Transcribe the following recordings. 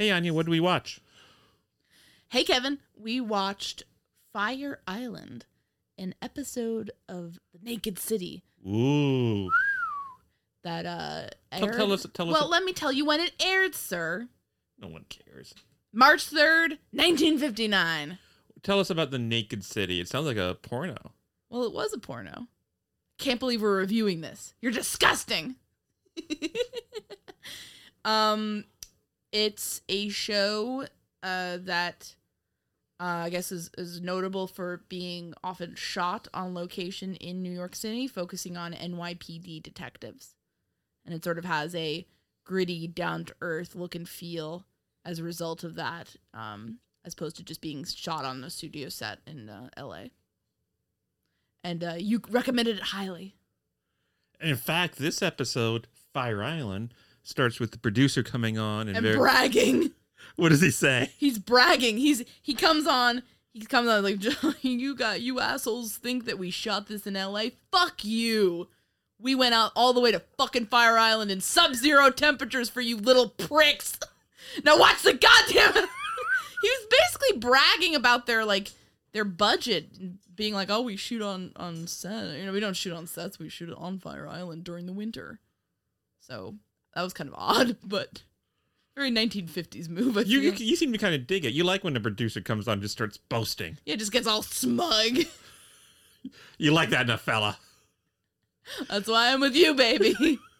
Hey, Áine, what did we watch? Hey Kevin, we watched Fire Island, an episode of The Naked City Ooh. that uh Tell- aired. tell us- tell us well, let me tell you when it aired, sir. No one cares. March 3rd, 1959. Tell us about The Naked City. It sounds like a porno. Well, it was a porno. Can't believe we're reviewing this. You're disgusting. um it's a show uh that uh, I guess is, is notable for being often shot on location in New York City, focusing on NYPD detectives. And it sort of has a gritty, down to earth look and feel as a result of that, um, as opposed to just being shot on a studio set in uh, LA. And uh, you recommended it highly. In fact, this episode, Fire Island, starts with the producer coming on and, And very, bragging. what does he say? He's bragging. He's he comes on. He comes on like you got you assholes think that we shot this in L.A. Fuck you. We went out all the way to fucking Fire Island in sub-zero temperatures for you little pricks. Now watch the goddamn. he was basically bragging about their like their budget, being like, "Oh, we shoot on on set. You know, we don't shoot on sets. We shoot on Fire Island during the winter." So that was kind of odd, but very 1950s move. I You, you feel. you seem to kind of dig it. You like when the producer comes on and just starts boasting. Yeah, just gets all smug. You like that in a fella. That's why I'm with you, baby.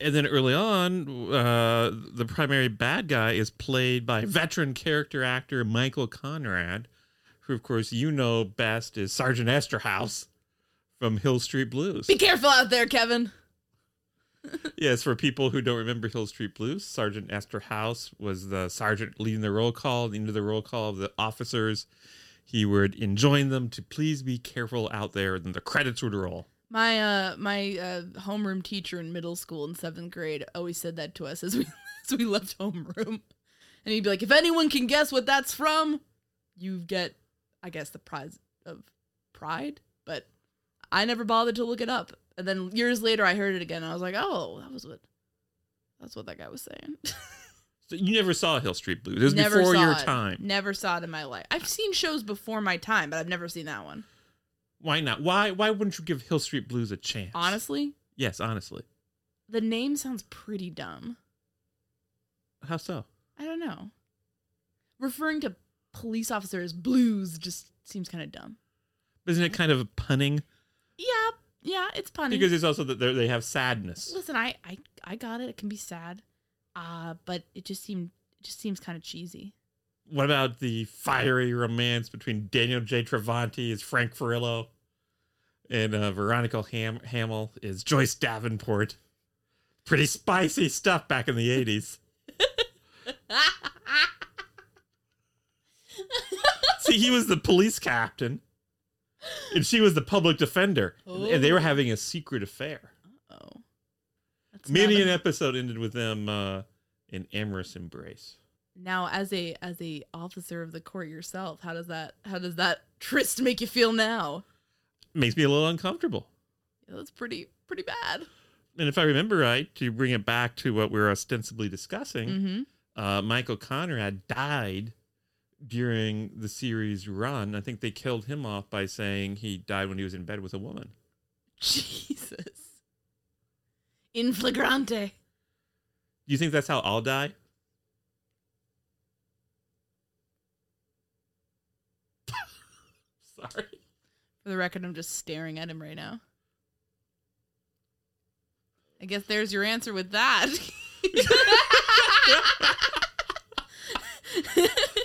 And then early on, uh, the primary bad guy is played by veteran character actor Michael Conrad, who, of course, you know best is Sergeant Esterhaus from Hill Street Blues. Be careful out there, Kevin. Yes, for people who don't remember Hill Street Blues, Sergeant Esterhaus was the sergeant leading the roll call, into the roll call of the officers. He would enjoin them to please be careful out there, and the credits would roll. My uh my uh homeroom teacher in middle school in seventh grade always said that to us as we as we left homeroom. And he'd be like, if anyone can guess what that's from, you get I guess the prize of pride. But I never bothered to look it up. And then years later I heard it again and I was like, Oh, that was what that's what that guy was saying. So you never saw Hill Street Blues. It was never before your it. time. Never saw it in my life. I've seen shows before my time, but I've never seen that one. Why not? Why why wouldn't you give Hill Street Blues a chance? Honestly, Yes, honestly. the name sounds pretty dumb. How so? I don't know. Referring to police officers blues just seems kind of dumb. Isn't it kind of punning? Yeah, yeah, it's punny. Because it's also that they're- they have sadness. listen, I, I I got it. It can be sad, uh, but it just seemed it just seems kind of cheesy. What about the fiery romance between Daniel J. Travanti as Frank Furillo and uh, Veronica Ham- Hamel is Joyce Davenport? Pretty spicy stuff back in the 80s. See, he was the police captain, and she was the public defender, and they were having a secret affair. Oh, Many an a- episode ended with them uh, in amorous embrace. now as a as a officer of the court yourself, how does that how does that tryst make you feel now? Makes me a little uncomfortable. Yeah, that's pretty pretty bad. And if I remember right, to bring it back to what we're ostensibly discussing, Mm-hmm. uh, Michael Conrad died during the series run. I think they killed him off by saying he died when he was in bed with a woman. Jesus. In flagrante. You think that's how I'll die? Sorry. For the record, I'm just staring at him right now. I guess there's your answer with that.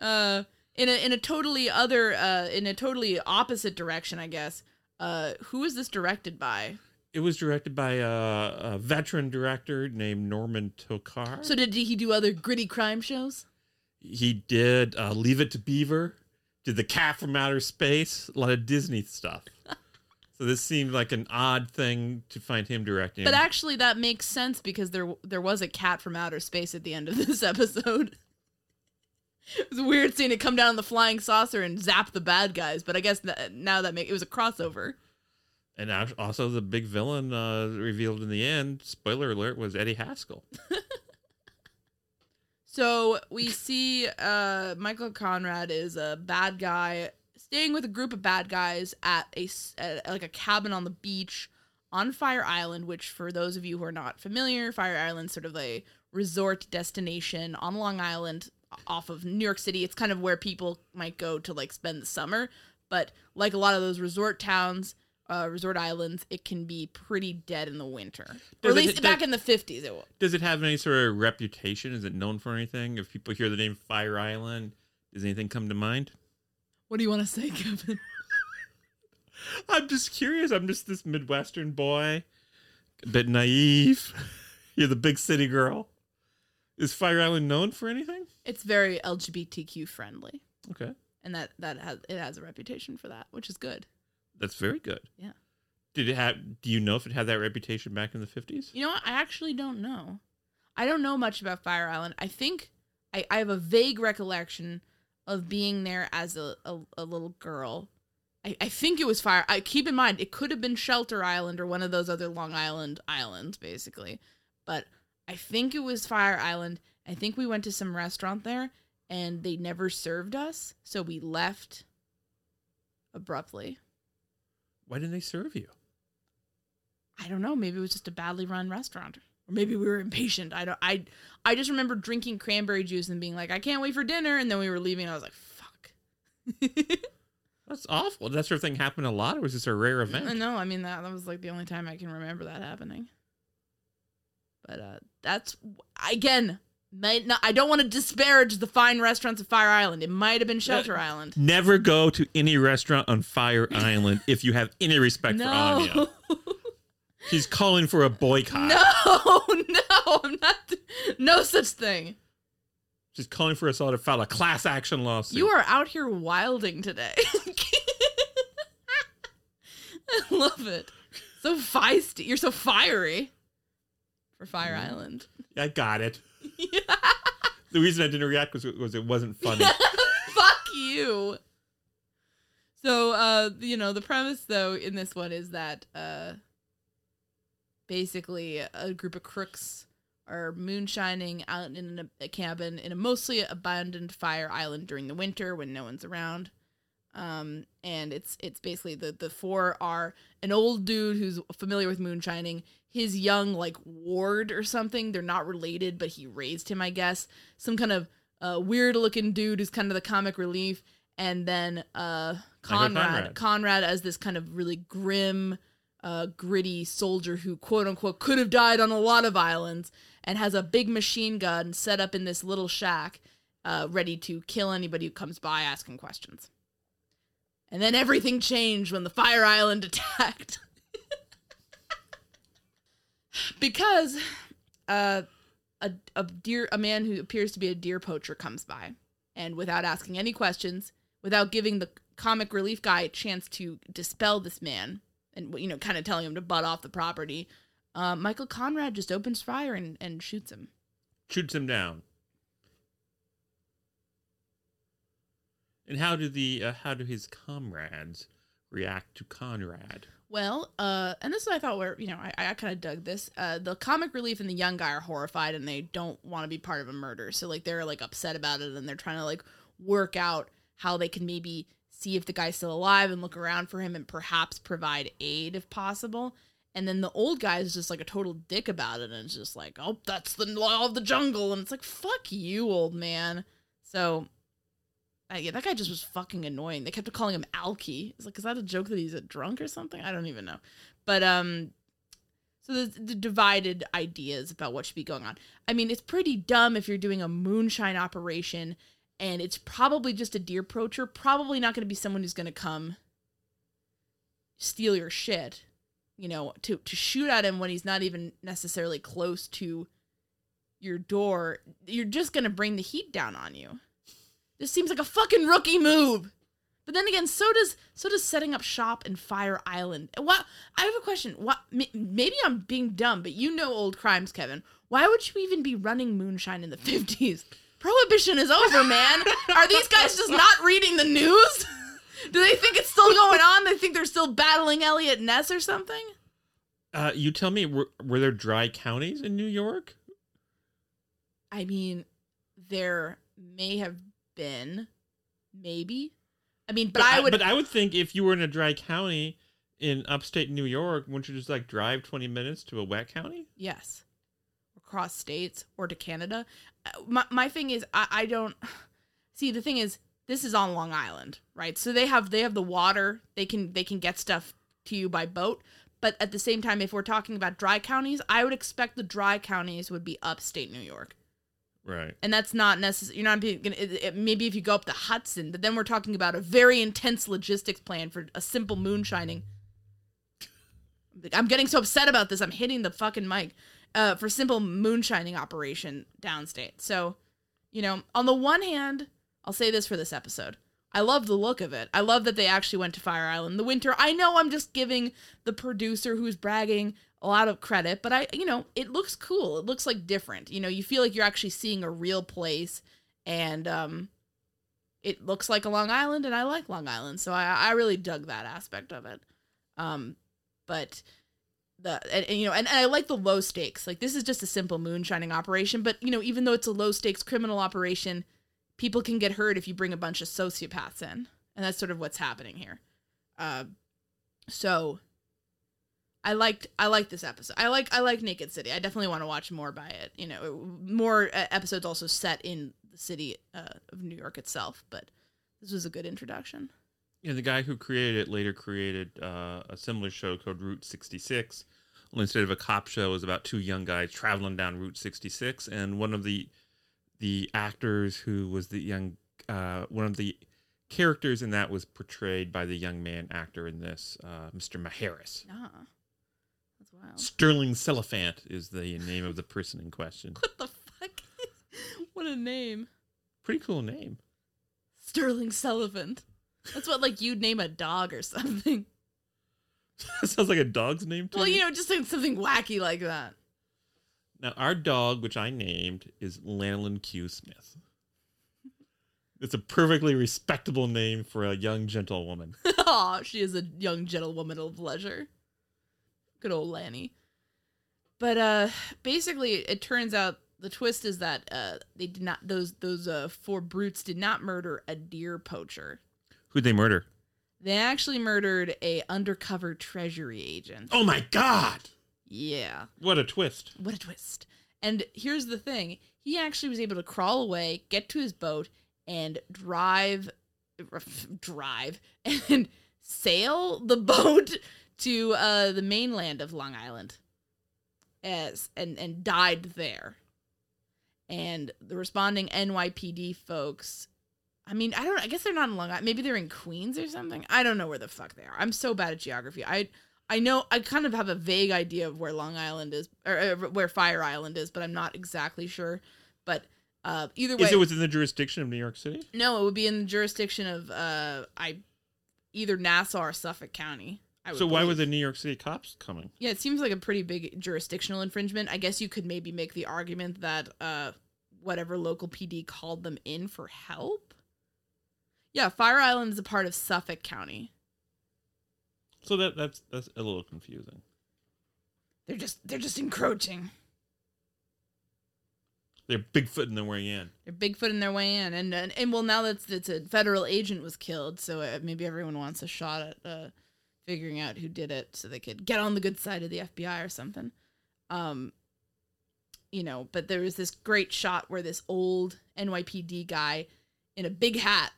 uh, in a in a totally other uh, in a totally opposite direction, I guess. Uh, who is this directed by? It was directed by a, a veteran director named Norman Tokar. So did he do other gritty crime shows? he did uh, Leave It to Beaver, did The Cat from Outer Space, a lot of Disney stuff. so this seemed like an odd thing to find him directing. But actually, that makes sense because there there was a cat from outer space at the end of this episode. It was weird seeing it come down on the flying saucer and zap the bad guys. But I guess that, now that make it was a crossover. and also the big villain uh, revealed in the end, spoiler alert, was Eddie Haskell. So we see uh, Michael Conrad is a bad guy staying with a group of bad guys at a at, like a cabin on the beach on Fire Island. Which, for those of you who are not familiar, Fire Island's sort of a resort destination on Long Island, off of New York City. It's kind of where people might go to like spend the summer. But like a lot of those resort towns, uh, resort islands, it can be pretty dead in the winter. Or Does at it- least back does- in the fifties, it was. Does it have any sort of reputation? Is it known for anything? If people hear the name Fire Island, does anything come to mind? What do you want to say, Kevin? I'm just curious. I'm just this Midwestern boy, a bit naive. You're the big city girl. Is Fire Island known for anything? It's very LGBTQ friendly, Okay, and that that has it has a reputation for that, which is good. that's very good. Yeah. Did it have? Do you know if it had that reputation back in the fifties? You know what? I actually don't know. I don't know much about Fire Island. I think I, I have a vague recollection of being there as a, a, a little girl. I, I think it was Fire. I keep in mind it could have been Shelter Island or one of those other Long Island islands, basically. But I think it was Fire Island. I think we went to some restaurant there and they never served us, so we left abruptly. Why didn't they serve you? I don't know. Maybe it was just a badly run restaurant, or maybe we were impatient. I don't. I I just remember drinking cranberry juice and being like, I can't wait for dinner, and then we were leaving. And I was like, fuck. That's awful. That sort of thing happened a lot, or was this a rare event? No, I mean that that was like the only time I can remember that happening. But uh, that's again. Might not, I don't want to disparage the fine restaurants of Fire Island. It might have been Shelter Island. Never go to any restaurant on Fire Island if you have any respect for No, Áine. She's calling for a boycott. no, no, I'm not. No such thing. She's calling for us all to file a class action lawsuit. You are out here wilding today. I love it. So feisty. You're so fiery for Fire Mm-hmm. Island. I got it. The reason I didn't react was, was it wasn't funny. Fuck you. So, uh, you know, the premise though in this one is that uh, basically a group of crooks are moonshining out in a, a cabin in a mostly abandoned fire island during the winter when no one's around. Um, and it's it's basically the the four are an old dude who's familiar with moonshining, his young like ward or something. They're not related, but he raised him, I guess. Some kind of uh, weird looking dude who's kind of the comic relief, and then uh, Conrad, Conrad. Conrad as this kind of really grim, uh, gritty soldier who quote unquote could have died on a lot of islands and has a big machine gun set up in this little shack, uh, ready to kill anybody who comes by asking questions. And then everything changed when the Fire Island attacked. Because uh, a, a deer a man who appears to be a deer poacher comes by and without asking any questions, without giving the comic relief guy a chance to dispel this man and you know kind of telling him to butt off the property, uh, Michael Conrad just opens fire and, and shoots him. Shoots him down. And how do the uh, how do his comrades react to Conrad? Well, uh, and this is what I thought where, you know, I, I kind of dug this. Uh, the comic relief and the young guy are horrified and they don't want to be part of a murder. So, like, they're, like, upset about it and they're trying to, like, work out how they can maybe see if the guy's still alive and look around for him and perhaps provide aid if possible. And then the old guy is just, like, a total dick about it and it's just like, oh, that's the law of the jungle. And it's like, fuck you, old man. So, uh, yeah, that guy just was fucking annoying. They kept calling him Alky. It's like, is that a joke that he's a drunk or something? I don't even know. But um, so the, the divided ideas about what should be going on. I mean, it's pretty dumb if you're doing a moonshine operation, and it's probably just a deer poacher. Probably not going to be someone who's going to come steal your shit. You know, to to shoot at him when he's not even necessarily close to your door. You're just going to bring the heat down on you. This seems like a fucking rookie move. But then again, so does so does setting up shop in Fire Island. What I have a question. What maybe I'm being dumb, but you know old crimes, Kevin. Why would you even be running moonshine in the 50s? Prohibition is over, man. Are these guys just not reading the news? Do they think it's still going on? They think they're still battling Eliot Ness or something? Uh, you tell me, were, were there dry counties in New York? I mean, there may have been, maybe. I mean, but, I would. But I would think if you were in a dry county in upstate New York, wouldn't you just like drive twenty minutes to a wet county? Yes. Across states or to Canada. Uh, My, my thing is I, I don't see the thing is this is on Long Island, right? So they have they have the water. They can they can get stuff to you by boat. But at the same time, if we're talking about dry counties, I would expect the dry counties would be upstate New York. Right. And that's not necessary. You're not it, it, maybe if you go up the Hudson, but then we're talking about a very intense logistics plan for a simple moonshining. I'm getting so upset about this. I'm hitting the fucking mic. Uh, for simple moonshining operation downstate. So, you know, on the one hand, I'll say this for this episode. I love the look of it. I love that they actually went to Fire Island the winter. I know I'm just giving the producer who's bragging a lot of credit, but I, you know, it looks cool. It looks like different. You know, you feel like you're actually seeing a real place, and um, it looks like a Long Island, and I like Long Island, so I, I really dug that aspect of it. Um, but the and, and, you know, and, and I like the low stakes. Like this is just a simple moonshining operation, but you know, even though it's a low stakes criminal operation, people can get hurt if you bring a bunch of sociopaths in, and that's sort of what's happening here. Uh, so I liked I liked this episode. I like I like Naked City. I definitely want to watch more by it. You know, more uh, episodes also set in the city uh, of New York itself. But this was a good introduction. Yeah, the guy who created it later created uh, a similar show called Route 66, instead of a cop show, it was about two young guys traveling down Route 66, and one of the the actors who was the young uh, one of the characters in that was portrayed by the young man actor in this, uh, Mr. Maharis. Ah, that's wild. Stirling Silliphant is the name of the person in question. What the fuck? what a name, Pretty cool name. Stirling Silliphant. That's what like you'd name a dog or something. Sounds like a dog's name to Well, me. you know, just like something wacky like that. Now, our dog, which I named, is Lanolin Q. Smith. It's a perfectly respectable name for a young gentlewoman. Aw, she is a young gentlewoman of leisure. Good old Lanny. But uh basically it turns out the twist is that uh they did not those those uh four brutes did not murder a deer poacher. Who'd they murder? They actually murdered a undercover treasury agent. Oh my god! Yeah. What a twist. What a twist. And here's the thing. He actually was able to crawl away, get to his boat and drive drive and sail the boat to uh the mainland of Long Island. As and and died there. And the responding NYPD folks I mean, I don't I guess they're not in Long Island. Maybe they're in Queens or something. I don't know where the fuck they are. I'm so bad at geography. I I know I kind of have a vague idea of where Long Island is or, uh, where Fire Island is, but I'm not exactly sure. But uh, either way, Is it within the jurisdiction of New York City? no, it would be in the jurisdiction of uh, I either Nassau or Suffolk County. I would So why were the New York City cops coming? Yeah, it seems like a pretty big jurisdictional infringement. I guess you could maybe make the argument that uh, whatever local PD called them in for help. Yeah, Fire Island is a part of Suffolk County. So that that's that's a little confusing. They're just they're just encroaching. They're Bigfoot in their way in. They're Bigfoot in their way in, and and, and well, now that it's a federal agent was killed, so uh, maybe everyone wants a shot at uh, figuring out who did it, so they could get on the good side of the FBI or something. Um, you know, but there was this great shot where this old NYPD guy in a big hat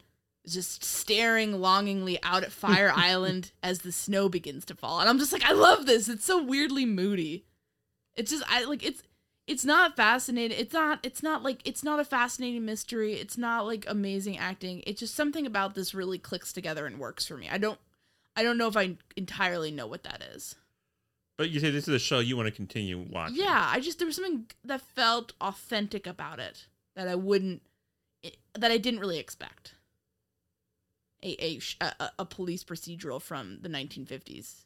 just staring longingly out at Fire Island as the snow begins to fall, and I'm just like, I love this. It's so weirdly moody. It's just I like it's it's not fascinating. It's not it's not like it's not a fascinating mystery. It's not like amazing acting. It's just something about this really clicks together and works for me. I don't I don't know if I entirely know what that is. But you say this is a show you want to continue watching. Yeah, I just there was something that felt authentic about it that I wouldn't that I didn't really expect. A a a, police procedural from the 1950s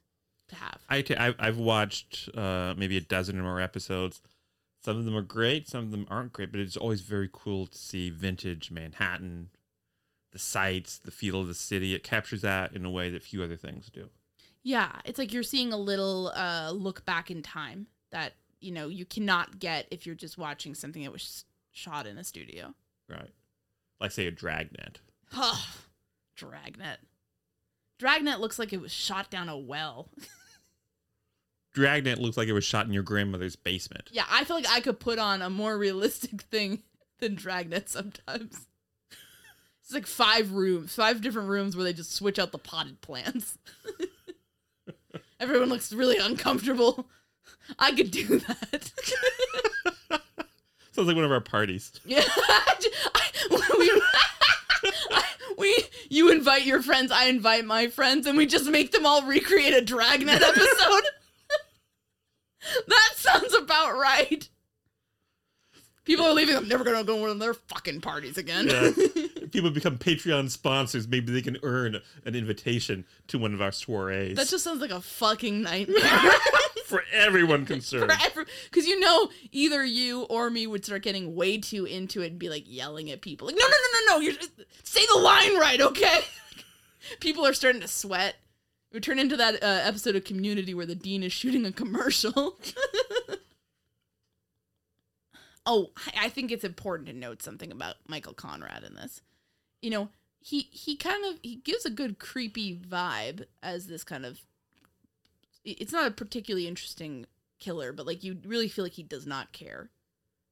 to have. I t- I've, I've watched uh, maybe a dozen or more episodes. Some of them are great, some of them aren't great, but it's always very cool to see vintage Manhattan, the sights, the feel of the city. It captures that in a way that few other things do. Yeah, it's like you're seeing a little uh, look back in time that you know you cannot get if you're just watching something that was shot in a studio. Right. Like, say, a dragnet. Dragnet. Dragnet looks like it was shot down a well. Dragnet looks like it was shot in your grandmother's basement. yeah, I feel like I could put on a more realistic thing than Dragnet sometimes. It's like five rooms, five different rooms where they just switch out the potted plants. Everyone looks really uncomfortable. I could do that. Sounds like one of our parties. Yeah, I, we, you invite your friends, I invite my friends, and we just make them all recreate a Dragnet episode. that sounds about right. People are leaving. I'm never gonna go to one of their fucking parties again. Yeah. People become Patreon sponsors, maybe they can earn an invitation to one of our soirees. that just sounds like a fucking nightmare. for everyone concerned. Because you know, either you or me would start getting way too into it and be like yelling at people, like, no, no, no, no, no, you're say the line right, okay? people are starting to sweat. We turn into that uh, episode of Community where the dean is shooting a commercial. Oh, I think it's important to note something about Michael Conrad in this. You know, he he kind of he gives a good creepy vibe as this kind of it's not a particularly interesting killer, but like you really feel like he does not care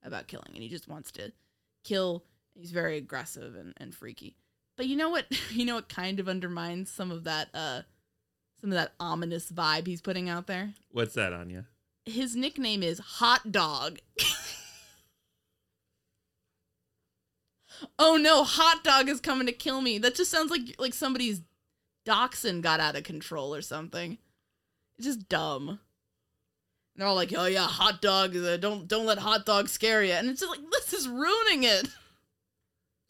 about killing and he just wants to kill. He's very aggressive and, and freaky. But you know what you know what kind of undermines some of that uh some of that ominous vibe he's putting out there? What's that, Áine? his nickname is Hot Dog. oh no, Hot Dog is coming to kill me. That just sounds like like somebody's dachshund got out of control or something. It's just dumb. And they're all like, "Oh yeah, Hot Dog. Uh, don't don't let Hot Dog scare you." And it's just like this is ruining it.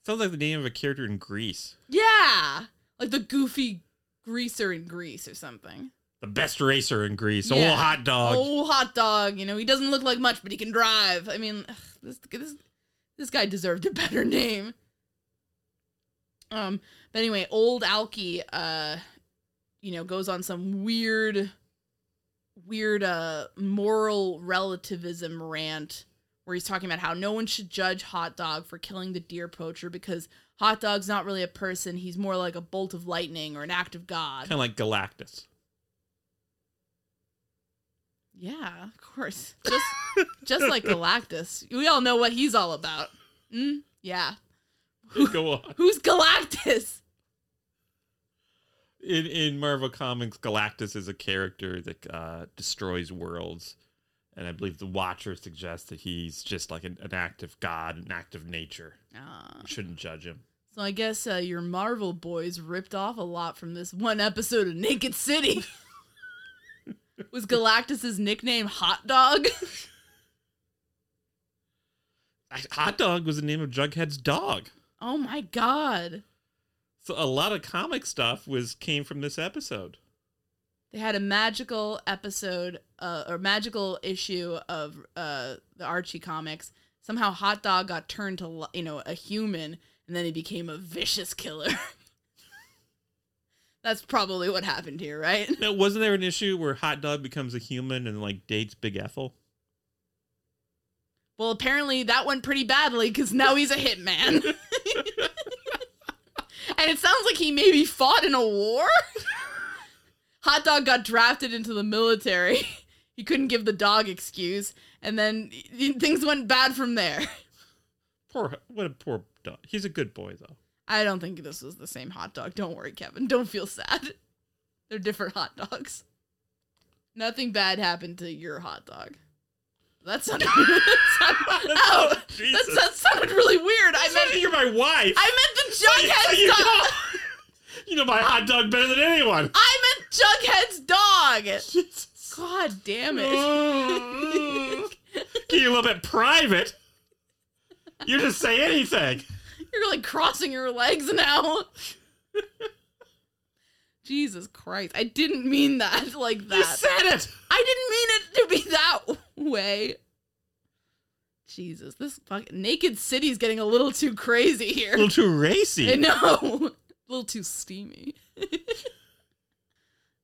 Sounds like the name of a character in Grease. Yeah, like the goofy greaser in Grease or something. The best racer in Grease. Yeah. Oh, hot dog. Oh, hot dog. You know, he doesn't look like much, but he can drive. I mean, ugh, this this this guy deserved a better name. Um, but anyway, old Alki, uh, you know, goes on some weird, weird, uh, moral relativism rant where he's talking about how no one should judge Hot Dog for killing the deer poacher because Hot Dog's not really a person. He's more like a bolt of lightning or an act of God. Kind of like Galactus. Yeah, of course. Just just like Galactus. We all know what he's all about. Mm? Yeah. Go on. Who's Galactus? In in Marvel Comics, Galactus is a character that uh, destroys worlds, and I believe the Watcher suggests that he's just like an, an act of God, an act of nature. You shouldn't judge him. So I guess uh, your Marvel boys ripped off a lot from this one episode of Naked City. Was Galactus's nickname Hot Dog? Hot Dog was the name of Jughead's dog. Oh my god. So a lot of comic stuff was came from this episode. They had a magical episode uh, or magical issue of uh, the Archie comics. Somehow Hot Dog got turned to you know a human, and then he became a vicious killer. That's probably what happened here, right? Now, wasn't there an issue where Hot Dog becomes a human and like dates Big Ethel? Well, apparently that went pretty badly because now he's a hitman. and it sounds like he maybe fought in a war. Hot Dog got drafted into the military. He couldn't give the dog excuse, and then things went bad from there. Poor, what a poor dog. He's a good boy though. I don't think this was the same hot dog. Don't worry, Kevin. Don't feel sad. They're different hot dogs. Nothing bad happened to your hot dog. That sounded. that sounded oh, that, Jesus. that sounded really weird. I I meant. you're my wife. I meant the Jughead's you, dog. know, you know my hot dog better than anyone. I meant Jughead's dog. God damn it. Mm. Get you a little bit private. You just say anything. You're like crossing your legs now. Jesus Christ. I didn't mean that like that. You said it. I didn't mean it to be that way. Jesus, this fucking naked city's getting a little too crazy here. A little too racy. I know. a little too steamy.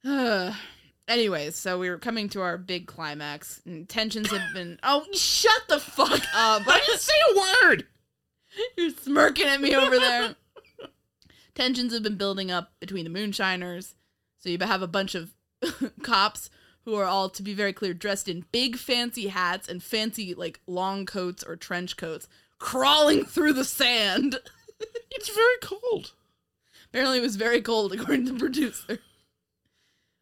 Uh, anyways, so we were coming to our big climax, and tensions have been. Oh, shut the fuck up! I didn't say a word. You're smirking at me over there. Tensions have been building up between the moonshiners. So you have a bunch of cops who are all, to be very clear, dressed in big fancy hats and fancy like long coats or trench coats, crawling through the sand. It's very cold. Apparently, it was very cold, according to the producer.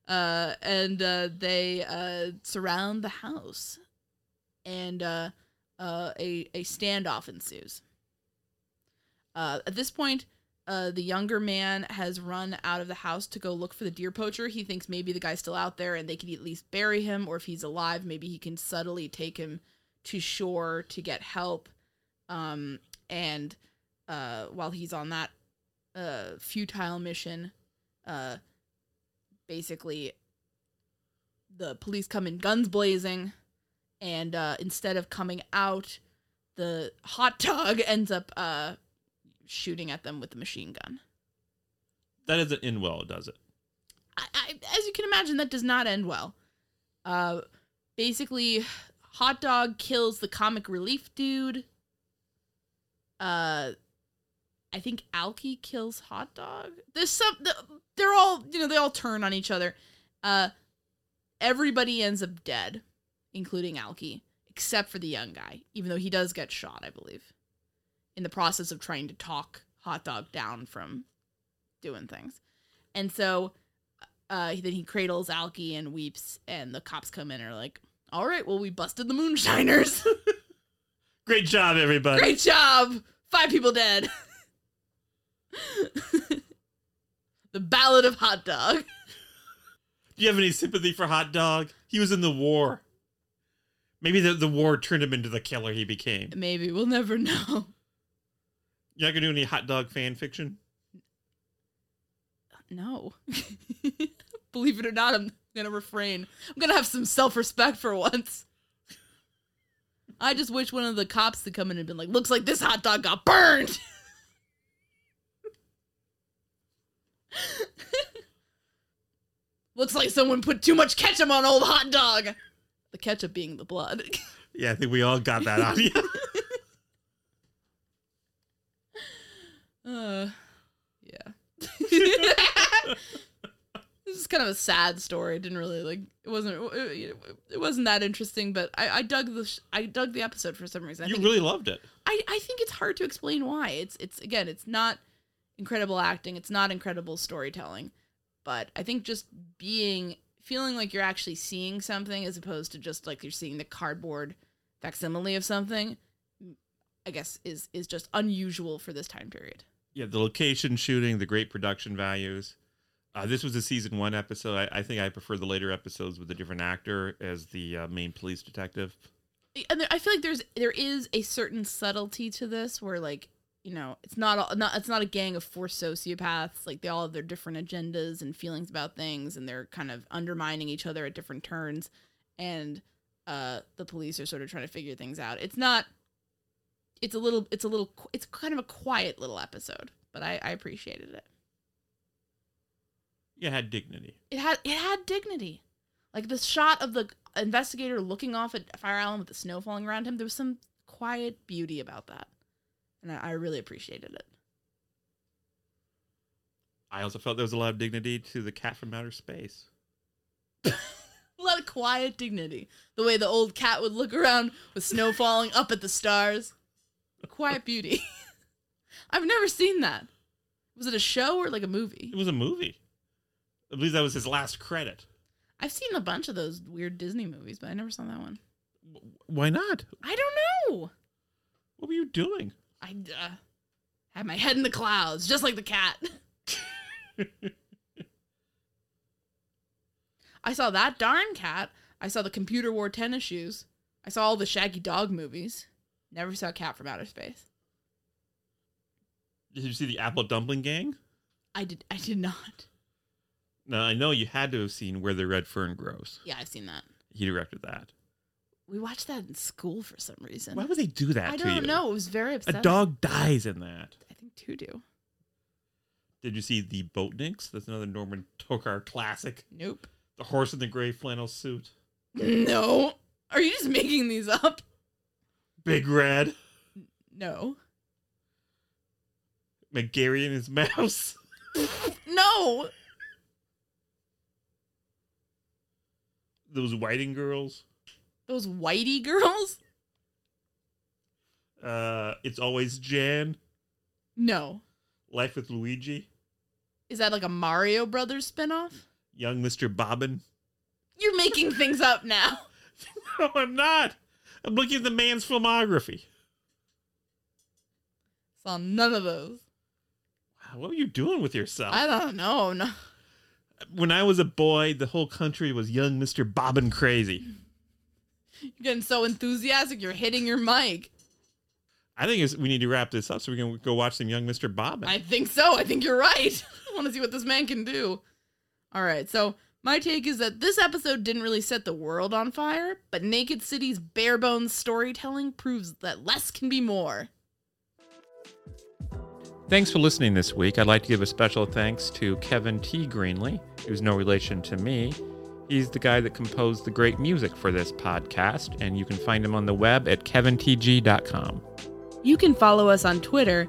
Uh, and uh, they uh, surround the house, and uh, uh, a a standoff ensues. Uh, at this point, uh, the younger man has run out of the house to go look for the deer poacher. He thinks maybe the guy's still out there, and they can at least bury him, or if he's alive, maybe he can subtly take him to shore to get help. Um, and uh, while he's on that uh, futile mission, uh, basically the police come in guns blazing, and uh, instead of coming out, the hot dog ends up uh, shooting at them with the machine gun. That doesn't end well, does it? I, I, as you can imagine, that does not end well. Uh, basically, hot dog kills the comic relief dude. Uh, I think Alki kills hot dog. There's some. They're all you know. They all turn on each other. Uh, everybody ends up dead, including Alki, except for the young guy. Even though he does get shot, I believe, in the process of trying to talk hot dog down from doing things. And so uh, then he cradles Alki and weeps, and the cops come in and are like, All right, well, we busted the moonshiners. Great job, everybody. Great job. Five people dead. the Ballad of Hot Dog. Do you have any sympathy for Hot Dog? He was in the war. Maybe the, the war turned him into the killer he became. Maybe we'll never know. You're not gonna do any hot dog fan fiction? No. Believe it or not, I'm gonna refrain. I'm gonna have some self respect for once. I just wish one of the cops to come in and been like, looks like this hot dog got burned. looks like someone put too much ketchup on old hot dog. The ketchup being the blood. Yeah, I think we all got that out. Yeah. Uh, yeah. this is kind of a sad story. It didn't really like. It wasn't. It, it wasn't that interesting. But I, I dug the. sh- I dug the episode for some reason. I you really loved it. I, I think it's hard to explain why. It's it's again, it's not incredible acting, it's not incredible storytelling, but I think just being feeling like you're actually seeing something as opposed to just like you're seeing the cardboard facsimile of something, I guess is is just unusual for this time period. Yeah, the location shooting, the great production values. Uh, this was a season one episode. I, I think I prefer the later episodes with a different actor as the uh, main police detective. and there, I feel like there's there is a certain subtlety to this where like you know it's not a, not it's not a gang of four sociopaths like they all have their different agendas and feelings about things and they're kind of undermining each other at different turns and uh the police are sort of trying to figure things out. It's not it's a little it's a little it's kind of a quiet little episode, but I I appreciated it. It had dignity. It had it had dignity. Like the shot of the investigator looking off at Fire Island with the snow falling around him, there was some quiet beauty about that. And I, I really appreciated it. I also felt there was a lot of dignity to the cat from outer space. A lot of quiet dignity. The way the old cat would look around with snow falling up at the stars. Quiet beauty. I've never seen that. Was it a show or like a movie? It was a movie. I believe that was his last credit. I've seen a bunch of those weird Disney movies, but I never saw that one. Why not? I don't know. What were you doing? I uh, had my head in the clouds, just like the cat. I saw that darn cat. I saw the computer wore tennis shoes. I saw all the Shaggy Dog movies. Never saw a Cat from Outer Space. Did you see the Apple Dumpling Gang? I did. I did not. Now I know you had to have seen Where the Red Fern Grows. Yeah, I've seen that. He directed that. We watched that in school for some reason. Why would they do that I don't you? know. It was very A dog dies in that. I think two do. Did you see the Boatniks? That's another Norman Tokar classic. Nope. The horse in the gray flannel suit. No. Are you just making these up? Big Red. No. McGarry and his mouse. No. Those Whiting girls. Those whitey girls? Uh, it's always Jan. No. Life with Luigi. Is that like a Mario Brothers spinoff? Young Mr. Bobbin. You're making things up now. No, I'm not. I'm looking at the man's filmography. Saw none of those. Wow, what were you doing with yourself? I don't know. No. when I was a boy, the whole country was young Mr. Bobbin crazy. You're getting so enthusiastic, you're hitting your mic. I think we need to wrap this up so we can go watch some young Mr. Bobbin. I think so. I think you're right. I want to see what this man can do. All right. So, my take is that this episode didn't really set the world on fire, but Naked City's bare bones storytelling proves that less can be more. Thanks for listening this week. I'd like to give a special thanks to Kevin T. Greenlee, who's no relation to me. He's the guy that composed the great music for this podcast, and you can find him on the web at kevintg.com. You can follow us on Twitter